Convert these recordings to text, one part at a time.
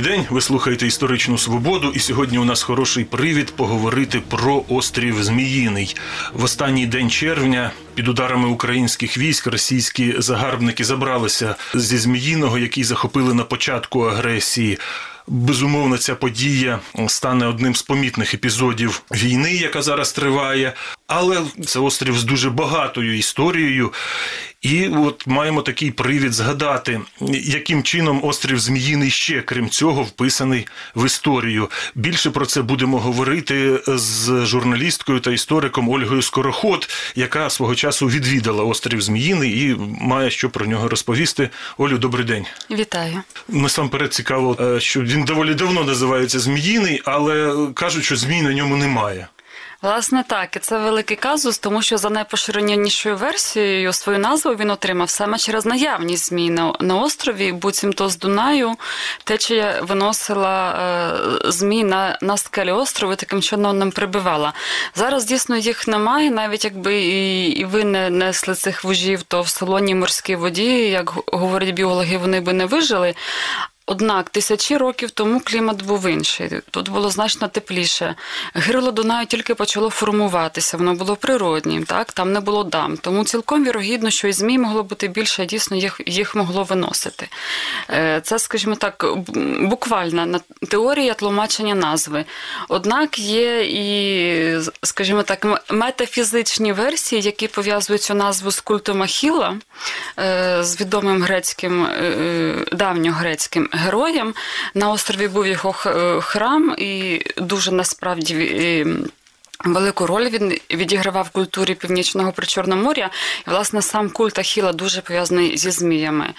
Добрий день. Ви слухаєте історичну свободу, і сьогодні у нас хороший привід поговорити про острів Зміїний. В останній день червня під ударами українських військ російські загарбники забралися зі Зміїного, який захопили на початку агресії. Безумовно, ця подія стане одним з помітних епізодів війни, яка зараз триває. Але це острів з дуже багатою історією. І от маємо такий привід згадати, яким чином острів Зміїний ще, крім цього, вписаний в історію. Більше про це будемо говорити з журналісткою та істориком Ольгою Скороход, яка свого часу відвідала острів Зміїний і має що про нього розповісти. Олю, добрий день. Вітаю. Насамперед цікаво, е, що він доволі давно називається Зміїний, але кажуть, що змій на ньому немає. Власне, так, і це великий казус, тому що за найпоширенішою версією свою назву він отримав саме через наявність змій на, острові, буцімто з Дунаю течія виносила е, змій на, скелі острову, таким чином нам прибивала. Зараз дійсно їх немає, навіть якби і, і ви не несли цих вужів, то в солоній морській воді, як говорять біологи, вони би не вижили. Однак тисячі років тому клімат був інший. Тут було значно тепліше. Гирло Дунаю тільки почало формуватися, воно було природнім, так там не було дам. Тому цілком вірогідно, що і змій могло бути більше, дійсно їх їх могло виносити. Е, це, скажімо так, буквальна теорія тлумачення назви. Однак є і, скажімо так, метафізичні версії, які пов'язують цю назву з культом Ахіла, е, з відомим грецьким е, давньогрецьким героєм. На острові був його храм, і дуже насправді. Велику роль він відігравав в культурі північного причорномор'я. І, власне, сам культ Ахіла дуже пов'язаний зі зміями.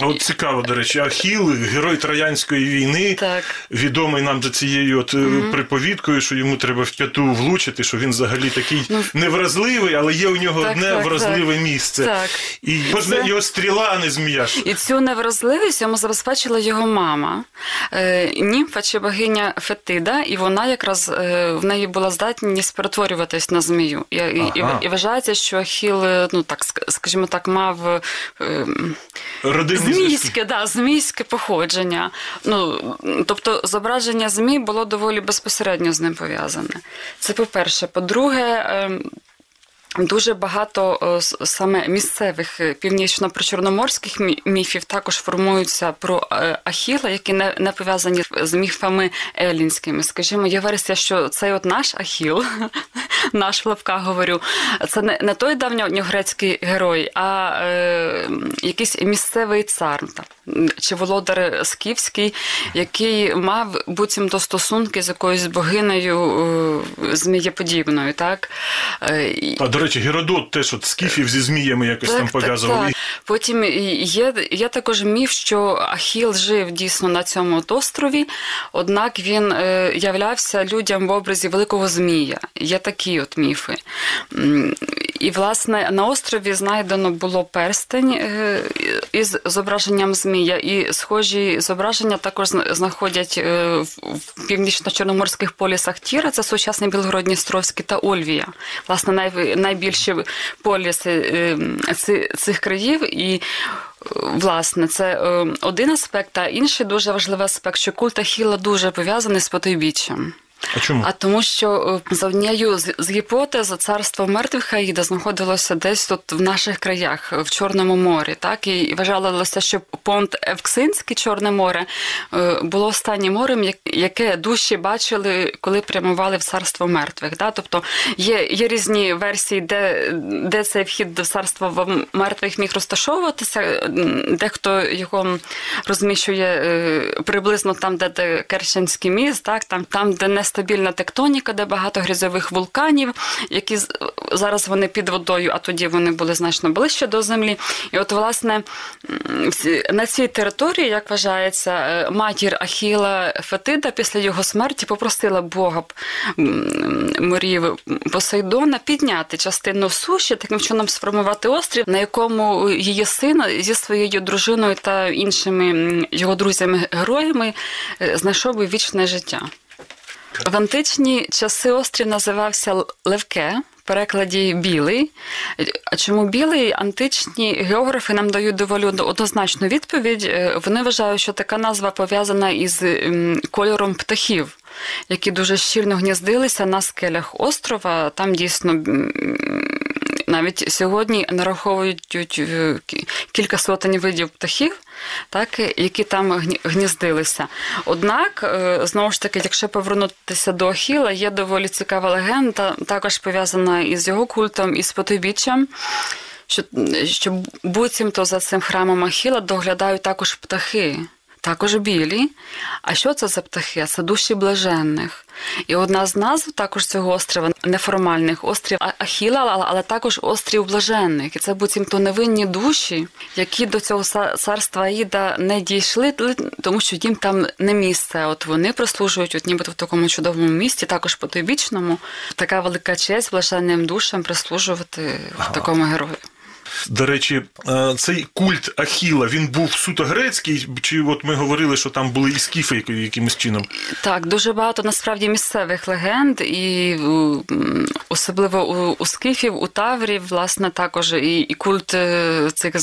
От цікаво, до речі, Ахіл, герой Троянської війни, так. відомий нам за цією от mm-hmm. приповідкою, що йому треба в п'яту влучити, що він взагалі такий ну, невразливий, але є у нього так, одне так, вразливе так. місце. Так. І Це... його стріла, а не змія. І цю невразливість йому забезпечила його мама, е, німфа чи богиня Фетида, і вона якраз е, в неї була здатна здатність перетворюватись на змію. І, ага. і, і вважається, що Ахіл, ну так скажімо так, мав е, змійське, да, змійське походження. Ну, Тобто зображення змій було доволі безпосередньо з ним пов'язане. Це по-перше. По-друге, е, Дуже багато саме місцевих е, північно-причорноморських міфів також формуються про е, Ахіла, які не, не пов'язані з міфами елінськими. Скажімо, є версія, що цей от наш Ахіл, наш в лапках говорю, це не, не той давньогрецький герой, а е, якийсь місцевий цар чи володар Скіфський, який мав буцімто стосунки з якоюсь богинею е, змієподібною. так? А до речі, Геродот теж от скіфів зі зміями якось так, там пов'язував. Так, так. Потім є є також міф, що Ахіл жив дійсно на цьому острові, однак він е, являвся людям в образі великого змія. Є такі от міфи. І, власне, на острові знайдено було перстень е, із зображенням змія, і схожі зображення також знаходять е, в північно-чорноморських полісах Тіра, це сучасний Білгород-Дністровський та Ольвія. Власне, най, найбільші поліси е, цих країв. І Власне, це один аспект, а інший дуже важливий аспект, що культ Ахіла дуже пов'язаний з потойбіччям. А чому? А тому, що е, за однією з, гіпотез царство мертвих Аїда знаходилося десь тут в наших краях, в Чорному морі, так і вважалося, що понт Евксинське Чорне море е, було останнім морем, яке душі бачили, коли прямували в царство мертвих. Так? Тобто є є різні версії, де де цей вхід до царства мертвих міг розташовуватися. Дехто його розміщує е, приблизно там, де, де Керченський міст, так там, там, де не стабільна тектоніка, де багато грязових вулканів, які зараз вони під водою, а тоді вони були значно ближче до землі. І от, власне, на цій території, як вважається, е, матір Ахіла Фетида після його смерті попросила Бога морів Посейдона підняти частину суші, таким чином сформувати острів, на якому її син зі своєю дружиною та іншими його друзями-героями е, знайшов би вічне життя. В античні часи острів називався Левке. Перекладі білий. А чому білий? Античні географи нам дають доволі однозначну відповідь. Е, Вони вважають, що така назва пов'язана із кольором птахів, які дуже щільно гніздилися на скелях острова. Там дійсно навіть сьогодні нараховують е, кілька сотень видів птахів, так, які там гні- гніздилися. Однак, е, знову ж таки, якщо повернутися до Ахіла, є доволі цікава легенда, також пов'язана із його культом, із потойбіччям. Що, що буцімто за цим храмом Ахіла доглядають також птахи, також білі. А що це за птахи? Це душі блаженних. І одна з назв також цього острова неформальних острів Ахіла, але- також острів блаженних. І це буцімто невинні душі, які до цього царства Аїда не дійшли, тому що їм там не місце. От вони прислужують, от нібито в такому чудовому місті, також потойбічному. Така велика честь блаженним душам прислужувати такому герою. До речі, е, цей культ Ахіла він був суто грецький, чи от ми говорили, що там були і скіфи якимось чином? Так, дуже багато насправді місцевих легенд, і особливо у, у скіфів, у таврів, власне, також і, і культ е, цих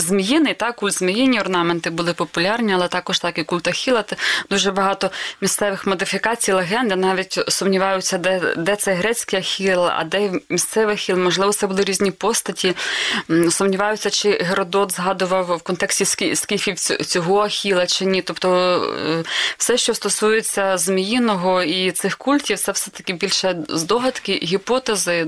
зміїний, так, культ зміїні орнаменти були популярні, але також так і культ Ахіла. Дуже багато місцевих модифікацій легенди навіть сумніваються, де, де це грецький ахіл, а де місцевий ахіл. Можливо, це були різні постаті. М, Сумніваються, чи Геродот згадував в контексті скі- скіфів цього ахіла чи ні. Тобто е, все, що стосується зміїного і цих культів, це все-таки більше здогадки, гіпотези.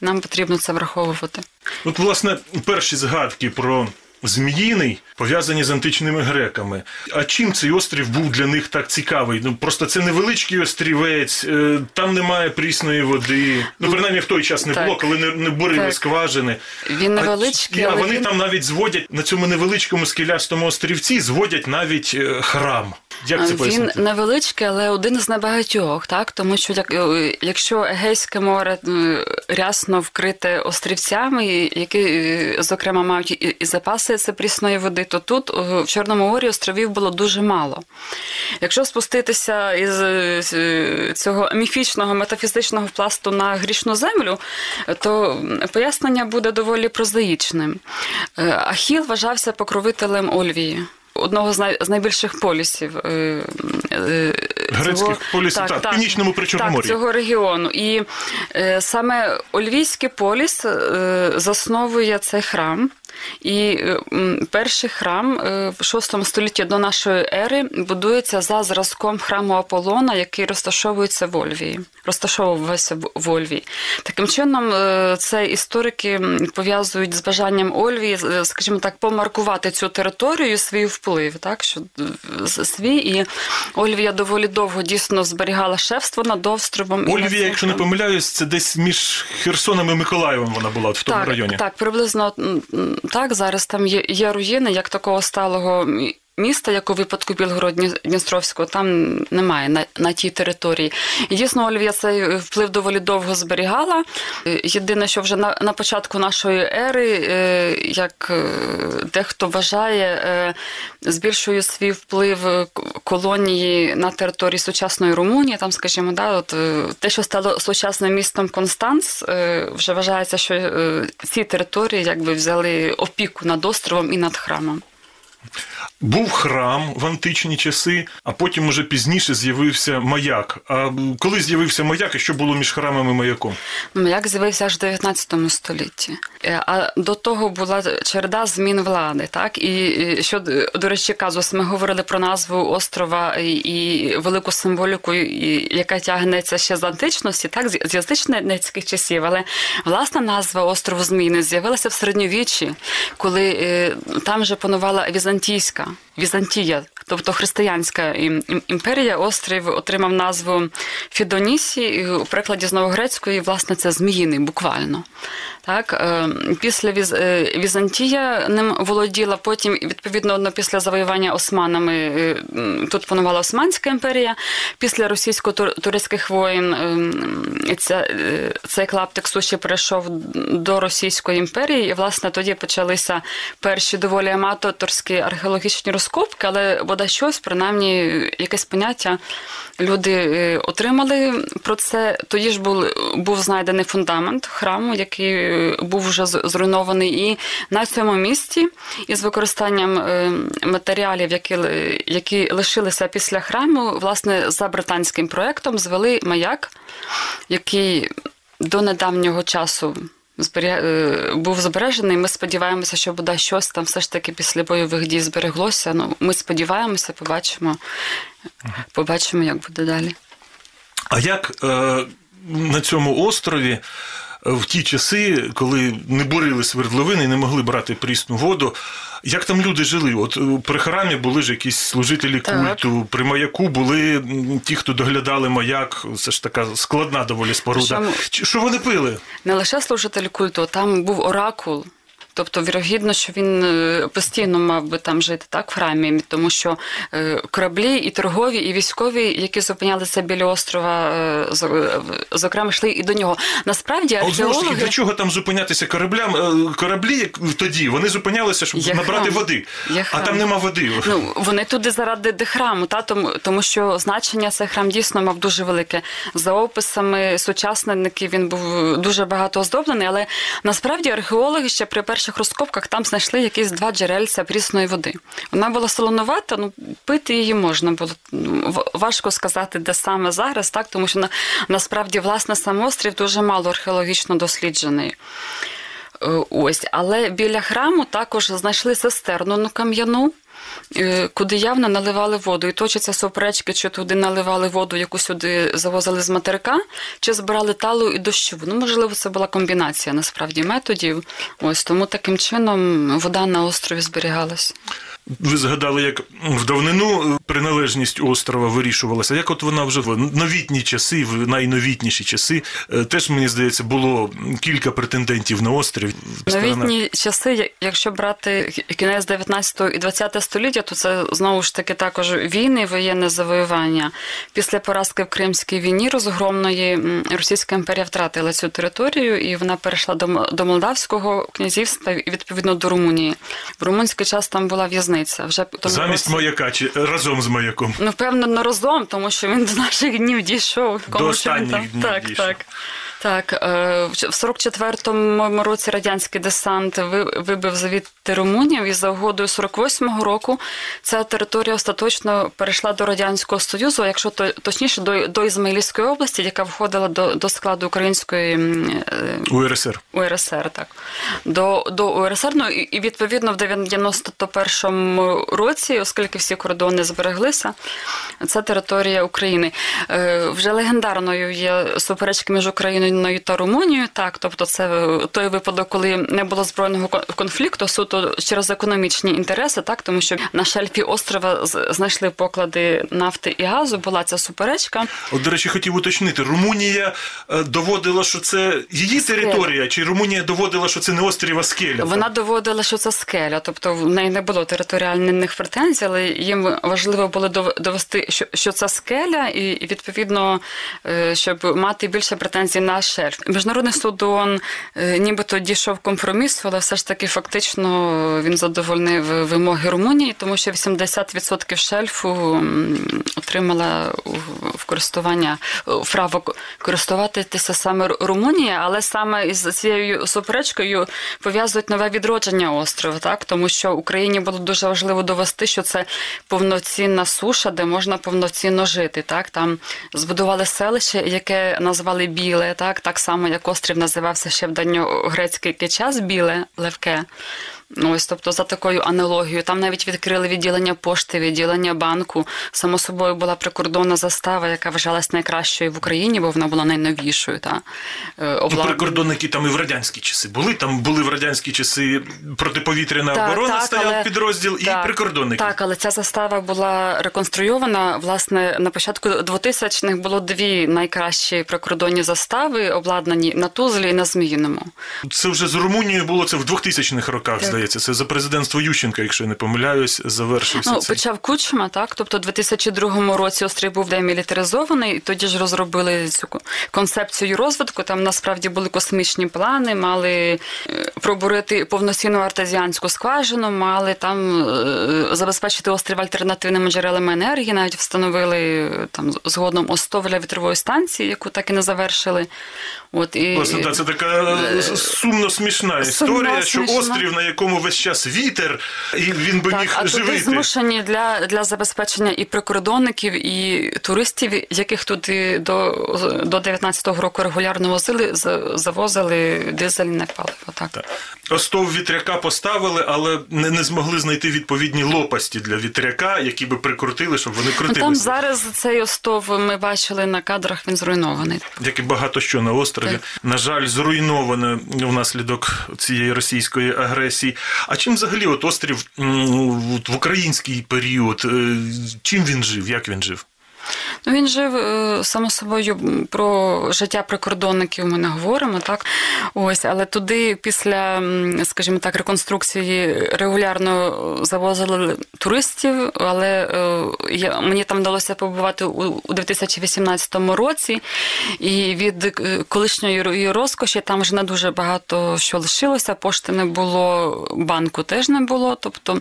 Нам потрібно це враховувати. От, власне, перші згадки про Зміїний пов'язані з античними греками. А чим цей острів був для них так цікавий? Ну просто це невеличкий острівець, е, там немає прісної води. Ну, принаймні в той час не Так. було, коли не, не бурили Так. скважини. Він невеличкий, а, а вони він- там навіть зводять на цьому невеличкому скелястому острівці, зводять навіть е, храм. Як це Він невеличкий, але один з небагатьох, так тому що як, е, якщо Егейське море рясно вкрите острівцями, які, е, зокрема, мають і, запаси це прісної води, то тут е, в Чорному морі островів було дуже мало. Якщо спуститися із цього міфічного метафізичного пласту на грішну землю, то пояснення буде доволі прозаїчним. Ахіл вважався покровителем Ольвії. Одного з най- з найбільших полісів е, е, Грецьких полісів, так, в Північному Причорномор'ї. Так, цього регіону. І е, саме Ольвійський поліс засновує цей храм. І е, перший храм е, в VI столітті до нашої ери будується за зразком храму Аполлона, який розташовується в Ольвії. Розташовувався в- Ольвії. Таким чином, е, це історики пов'язують з бажанням Ольвії, скажімо так, помаркувати цю територію, свій вплив, так що свій і Ольвія доволі довго дійсно зберігала шефство над островом. Ольвія, якщо не помиляюсь, це десь між Херсоном і Миколаєвом вона була в тому так, районі. Так, приблизно так. Зараз там є, є руїни, як такого сталого міста, як у випадку Білгород-Дністровського, там немає на, на тій території. І дійсно, Ольвія цей вплив доволі довго зберігала. Єдине, що вже на, на початку нашої ери, е, як е, дехто вважає, е, збільшує свій вплив колонії на території сучасної Румунії. Там, скажімо, да, от, те, що стало сучасним містом Констанц, вже вважається, що ці території якби взяли опіку над островом і над храмом. Був храм в античні часи, а потім уже пізніше з'явився маяк. А коли з'явився маяк, і що було між храмом і маяком? Ну, як з'явився аж в 19 столітті. Е, А до того була череда змін влади. Так? І що, до речі, казус, ми говорили про назву острова і, велику символіку, яка тягнеться ще з античності, так? з язичницьких часів. Але власна назва острову Зміни з'явилася в середньовіччі, коли е, там вже панувала Zęciska. Візантія, тобто християнська ім- ім- імперія, острів отримав назву Фідонісі, і у перекладі з новогрецької, власне, це зміїний, буквально. Так, е, після е, Візантія ним володіла, потім, відповідно, після завоювання османами е, тут панувала Османська імперія. Після російсько-турецьких е, цей клаптик суші перейшов до Російської імперії, і, власне, тоді почалися перші доволі аматорські археологічні розкопки, але бодай бодай щось, принаймні якесь поняття люди е, отримали про це. Тоді ж був, був знайдений фундамент храму, який е, був вже зруйнований. І на цьому місці із використанням е, матеріалів, які, які лишилися після храму, власне, за британським проектом звели маяк, який до недавнього часу був збережений. Ми сподіваємося, що буде щось там все ж таки після бойових дій збереглося. Ну, ми сподіваємося, побачимо, побачимо, як буде далі. А як е, на цьому острові е, в ті часи, коли не бурили свердловини не могли брати прісну воду, як там люди жили? От е, при храмі були ж якісь служителі Так. культу, при маяку були ті, хто доглядали маяк. Це ж така складна доволі споруда. Причому- Що вони пили? Не лише служитель культу, там був оракул. Тобто, вірогідно, що він е, постійно мав би там жити так в храмі, тому що е, кораблі і торгові, і військові, які зупинялися біля острова, е, зокрема, йшли і до нього. Насправді А от знову ж таки, для чого там зупинятися кораблям? Кораблі тоді вони зупинялися, щоб Є набрати храм. води, Є а храм. там нема води. Ну, вони туди заради де храму, та тому, тому що значення цей храм дійсно мав дуже велике. За описами сучасників він був дуже багато оздоблений, але насправді археологи ще при перших розкопках там знайшли якісь два джерельця прісної води. Вона була солонувата, ну пити її можна було. Ну, Важко сказати, де саме зараз, так тому що на, насправді власне сам острів дуже мало археологічно досліджений. Е, Ось, але біля храму також знайшли цистерну ну, кам'яну, куди явно наливали воду. І точаться суперечки, чи туди наливали воду, яку сюди завозили з материка, чи збирали талу і дощу. Ну, можливо, це була комбінація насправді методів. Ось тому таким чином вода на острові зберігалася. Ви згадали, як в давнину е, приналежність острова вирішувалася. Як от вона вже в новітні часи, в найновітніші часи, е, теж мені здається, було кілька претендентів на острів. Новітні часи, якщо брати кінець 19 і 20 століття, то це знову ж таки також війни, воєнне завоювання. Після поразки в Кримській війні розгромної Російська імперія втратила цю територію, і вона перейшла до, Молдавського князівства і відповідно до Румунії. В румунський час там була в'язниця. Вже тому Замість році- маяка чи разом з маяком. Ну, певно, не разом, тому що він до наших днів дійшов. До останніх він там- днів так, дійшов. Так, так. Е, В 44-му році радянський десант вибив звідти румунів, і за угодою 48-го року ця територія остаточно перейшла до Радянського Союзу, якщо то, точніше, до, до Ізмаїльської області, яка входила до, до складу української е, УРСР. УРСР, так. До, до УРСР, ну і відповідно в 91-му році, оскільки всі кордони збереглися, це територія України. Е, Вже легендарною є суперечки між Україною та Румунією, так, тобто це е, той випадок, коли не було збройного кон- конфлікту, суто через економічні інтереси, так, тому що на шельфі острова знайшли поклади нафти і газу, була ця суперечка. От, до речі, хотів уточнити, Румунія е, доводила, що це її Скеля. територія, чи Румунія доводила, що це не острів, а скеля? Вона доводила, що це скеля, тобто в неї не було територіальних претензій, але їм важливо було довести, що, це скеля, і і, відповідно, е, щоб мати більше претензій на шельф. Міжнародний суд ООН е, нібито дійшов компромісу, але все ж таки фактично він задовольнив вимоги Румунії, тому що 80% шельфу отримала в користування е, право користуватися саме Румунія, але саме із цією суперечкою пов'язують нове відродження острова, так тому що Україні було дуже важливо довести, що це повноцінна суша, де можна повноцінно жити. Так там збудували селище, яке назвали Біле, так так само як острів називався ще в давньогрецький час Біле Левке. Ну, Ось, тобто, за такою аналогією, там навіть відкрили відділення пошти, відділення банку. Само собою була прикордонна застава, яка вважалась найкращою в Україні, бо вона була найновішою. Та, е, Ну, прикордонники там і в радянські часи були. Там були в радянські часи протиповітряна Так, оборона, так, стояв але- підрозділ, і прикордонники. Так, але ця застава була реконструйована. Власне, на початку 2000-х було дві найкращі прикордонні застави, обладнані на Тузлі і на Зміїному. Це вже з Румунією було це в 2000-х роках, Так, здається. Це за президентство Ющенка, якщо я не помиляюсь, завершився Ну, цей. почав Кучма, так. Тобто, у 2002 році острів був демілітаризований, і тоді ж розробили цю концепцію розвитку. Там насправді були космічні плани, мали е, пробурити повноцінну артезіанську скважину, мали там е, забезпечити острів альтернативними джерелами енергії. Навіть встановили е, там згодом остов для вітрової станції, яку так і не завершили. От і Власне, так, це така е, сумно смішна історія, що острів, на якому весь час вітер, і він би Так, міг а туди змушені для, для забезпечення і прикордонників, і туристів, яких туди до, до 19-го року регулярно возили, завозили дизельне паливо. Так. Так. Остов вітряка поставили, але не, не змогли знайти відповідні лопасті для вітряка, які би прикрутили, щоб вони Ну, крутилися. там зараз цей остов ми бачили на кадрах, він зруйнований. Як і багато що на острові, Так. на жаль, зруйноване внаслідок цієї російської агресії. А чим взагалі от острів в український період? е, Чим він жив? Як він жив? Ну, він жив е, само собою про життя прикордонників. Ми не говоримо, так ось, але туди після, скажімо так, реконструкції регулярно завозили туристів. Але е, я, мені там вдалося побувати у, у 2018 році, і від е, колишньої розкоші там вже не дуже багато що лишилося. Пошти не було, банку теж не було. Тобто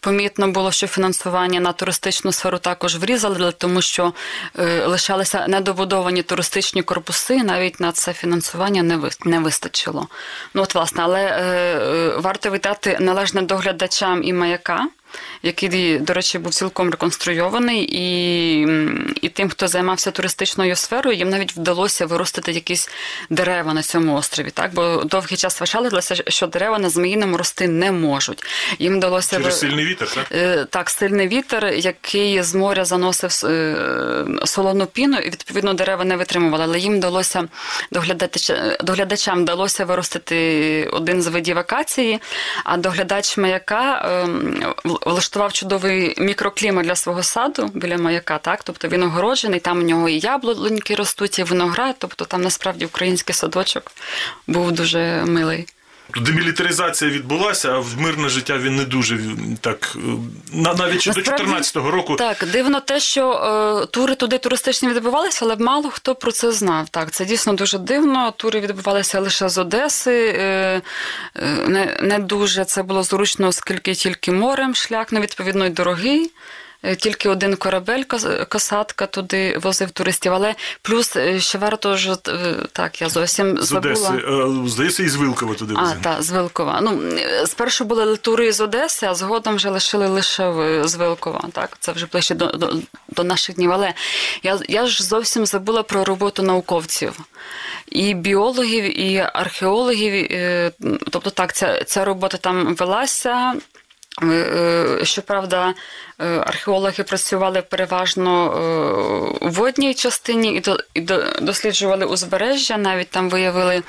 помітно було, що фінансування на туристичну сферу також врізали, тому що е, лишалися недобудовані туристичні корпуси, навіть на це фінансування не вистачило. Ну от власне, але е, е, варто вітати належне доглядачам і маяка. Який, до речі, був цілком реконструйований, і, і тим, хто займався туристичною сферою, їм навіть вдалося виростити якісь дерева на цьому острові. Так, бо довгий час вважалося, що дерева на зміїному рости не можуть. Їм вдалося Через сильний вітер, так? Е, Так, сильний вітер, який з моря заносив е, солону піну, і відповідно дерева не витримували. Але їм вдалося доглядати доглядачам вдалося виростити один з видів акації, а доглядач маяка ем, влаштував чудовий мікроклімат для свого саду біля маяка. Так, тобто він огороджений, там у нього і яблуньки ростуть, і виноград. Тобто там насправді український садочок був дуже милий. Демілітаризація відбулася, а в мирне життя він не дуже так. Навіть ще до Насправді, 14-го року Так, дивно те, що е, тури туди туристичні відбувалися, але мало хто про це знав. Так, це дійсно дуже дивно. Тури відбувалися лише з Одеси. Е, е, не, не дуже це було зручно, оскільки тільки морем шлях, ну, відповідно, й дорогий. Е, Тільки один корабель кос- косатка туди возив туристів, але плюс е, ще варто ж е, так, я зовсім з забула. Одеси, е, здається, із Вилкова туди А, возили. так, з Вилкова. Ну, спершу були тури з Одеси, а згодом вже лишили лише з Вилкова. Так, це вже ближче до, до, до наших днів. Але я, я ж зовсім забула про роботу науковців. І біологів, і археологів. Тобто так, ця, ця робота там велася. Е, е, Щоправда, е, археологи працювали переважно в у водній частині і до- досліджували узбережжя, навіть там виявили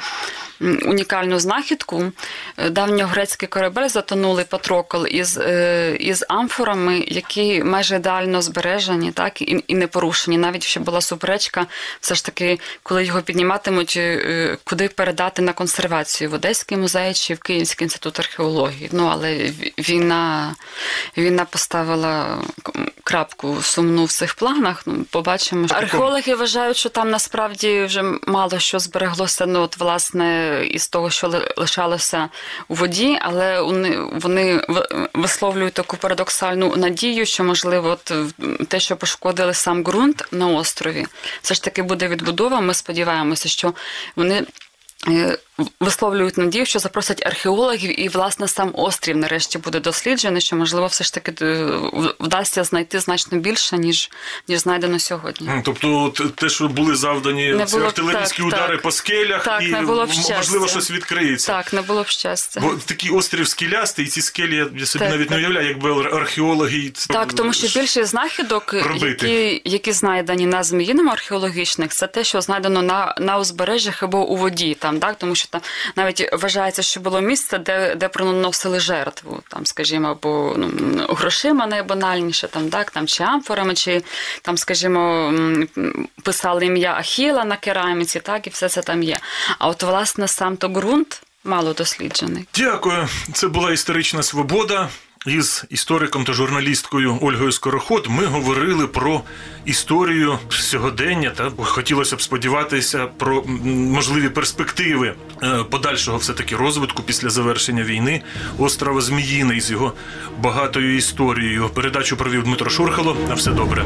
унікальну знахідку. Е, Давньогрецький корабель затонули Патрокол із, е, із амфорами, які майже ідеально збережені, так і, і не порушені. Навіть ще була суперечка, все ж таки, коли його підніматимуть, е, куди передати на консервацію в Одеський музей чи в Київський інститут археології. Ну але війна, війна поставила крапку сумну в цих планах. Ну, побачимо. Археологи вважають, що там насправді вже мало що збереглося. Ну, от, власне, із того, що лишалося у воді, але вони, висловлюють таку парадоксальну надію, що можливо, от те, що пошкодили сам ґрунт на острові, все ж таки буде відбудова. Ми сподіваємося, що вони. Е, Висловлюють надію, що запросять археологів, і власне сам острів нарешті буде досліджений, що можливо все ж таки е, вдасться знайти значно більше, ніж ніж знайдено сьогодні. Тобто, те, що були завдані Не ці було артилерійські так, удари так. по скелях, Так, і не було б можливо щось відкриється. Так, не було б щастя. Бо такий острів скелястий, і ці скелі я- собі Так, навіть не уявляю, якби ар- археологи Так, тому що більшість знахідок, Пробити. які, які знайдені на зміїному археологічних, це те, що знайдено на, на узбережжях або у воді, там, так, тому що там навіть вважається, що було місце, де, де приносили жертву, там, скажімо, або ну, грошима найбанальніше, там, так, там, чи амфорами, чи там, скажімо, писали ім'я Ахіла на кераміці, так, і все це там є. А от, власне, сам то ґрунт. мало досліджений. Дякую. Це була історична свобода. Із істориком та журналісткою Ольгою Скороход ми говорили про історію сьогодення та хотілося б сподіватися про можливі перспективи е, подальшого все таки розвитку після завершення війни острова Зміїний з його багатою історією. Передачу провів Дмитро Шурхало. На все добре.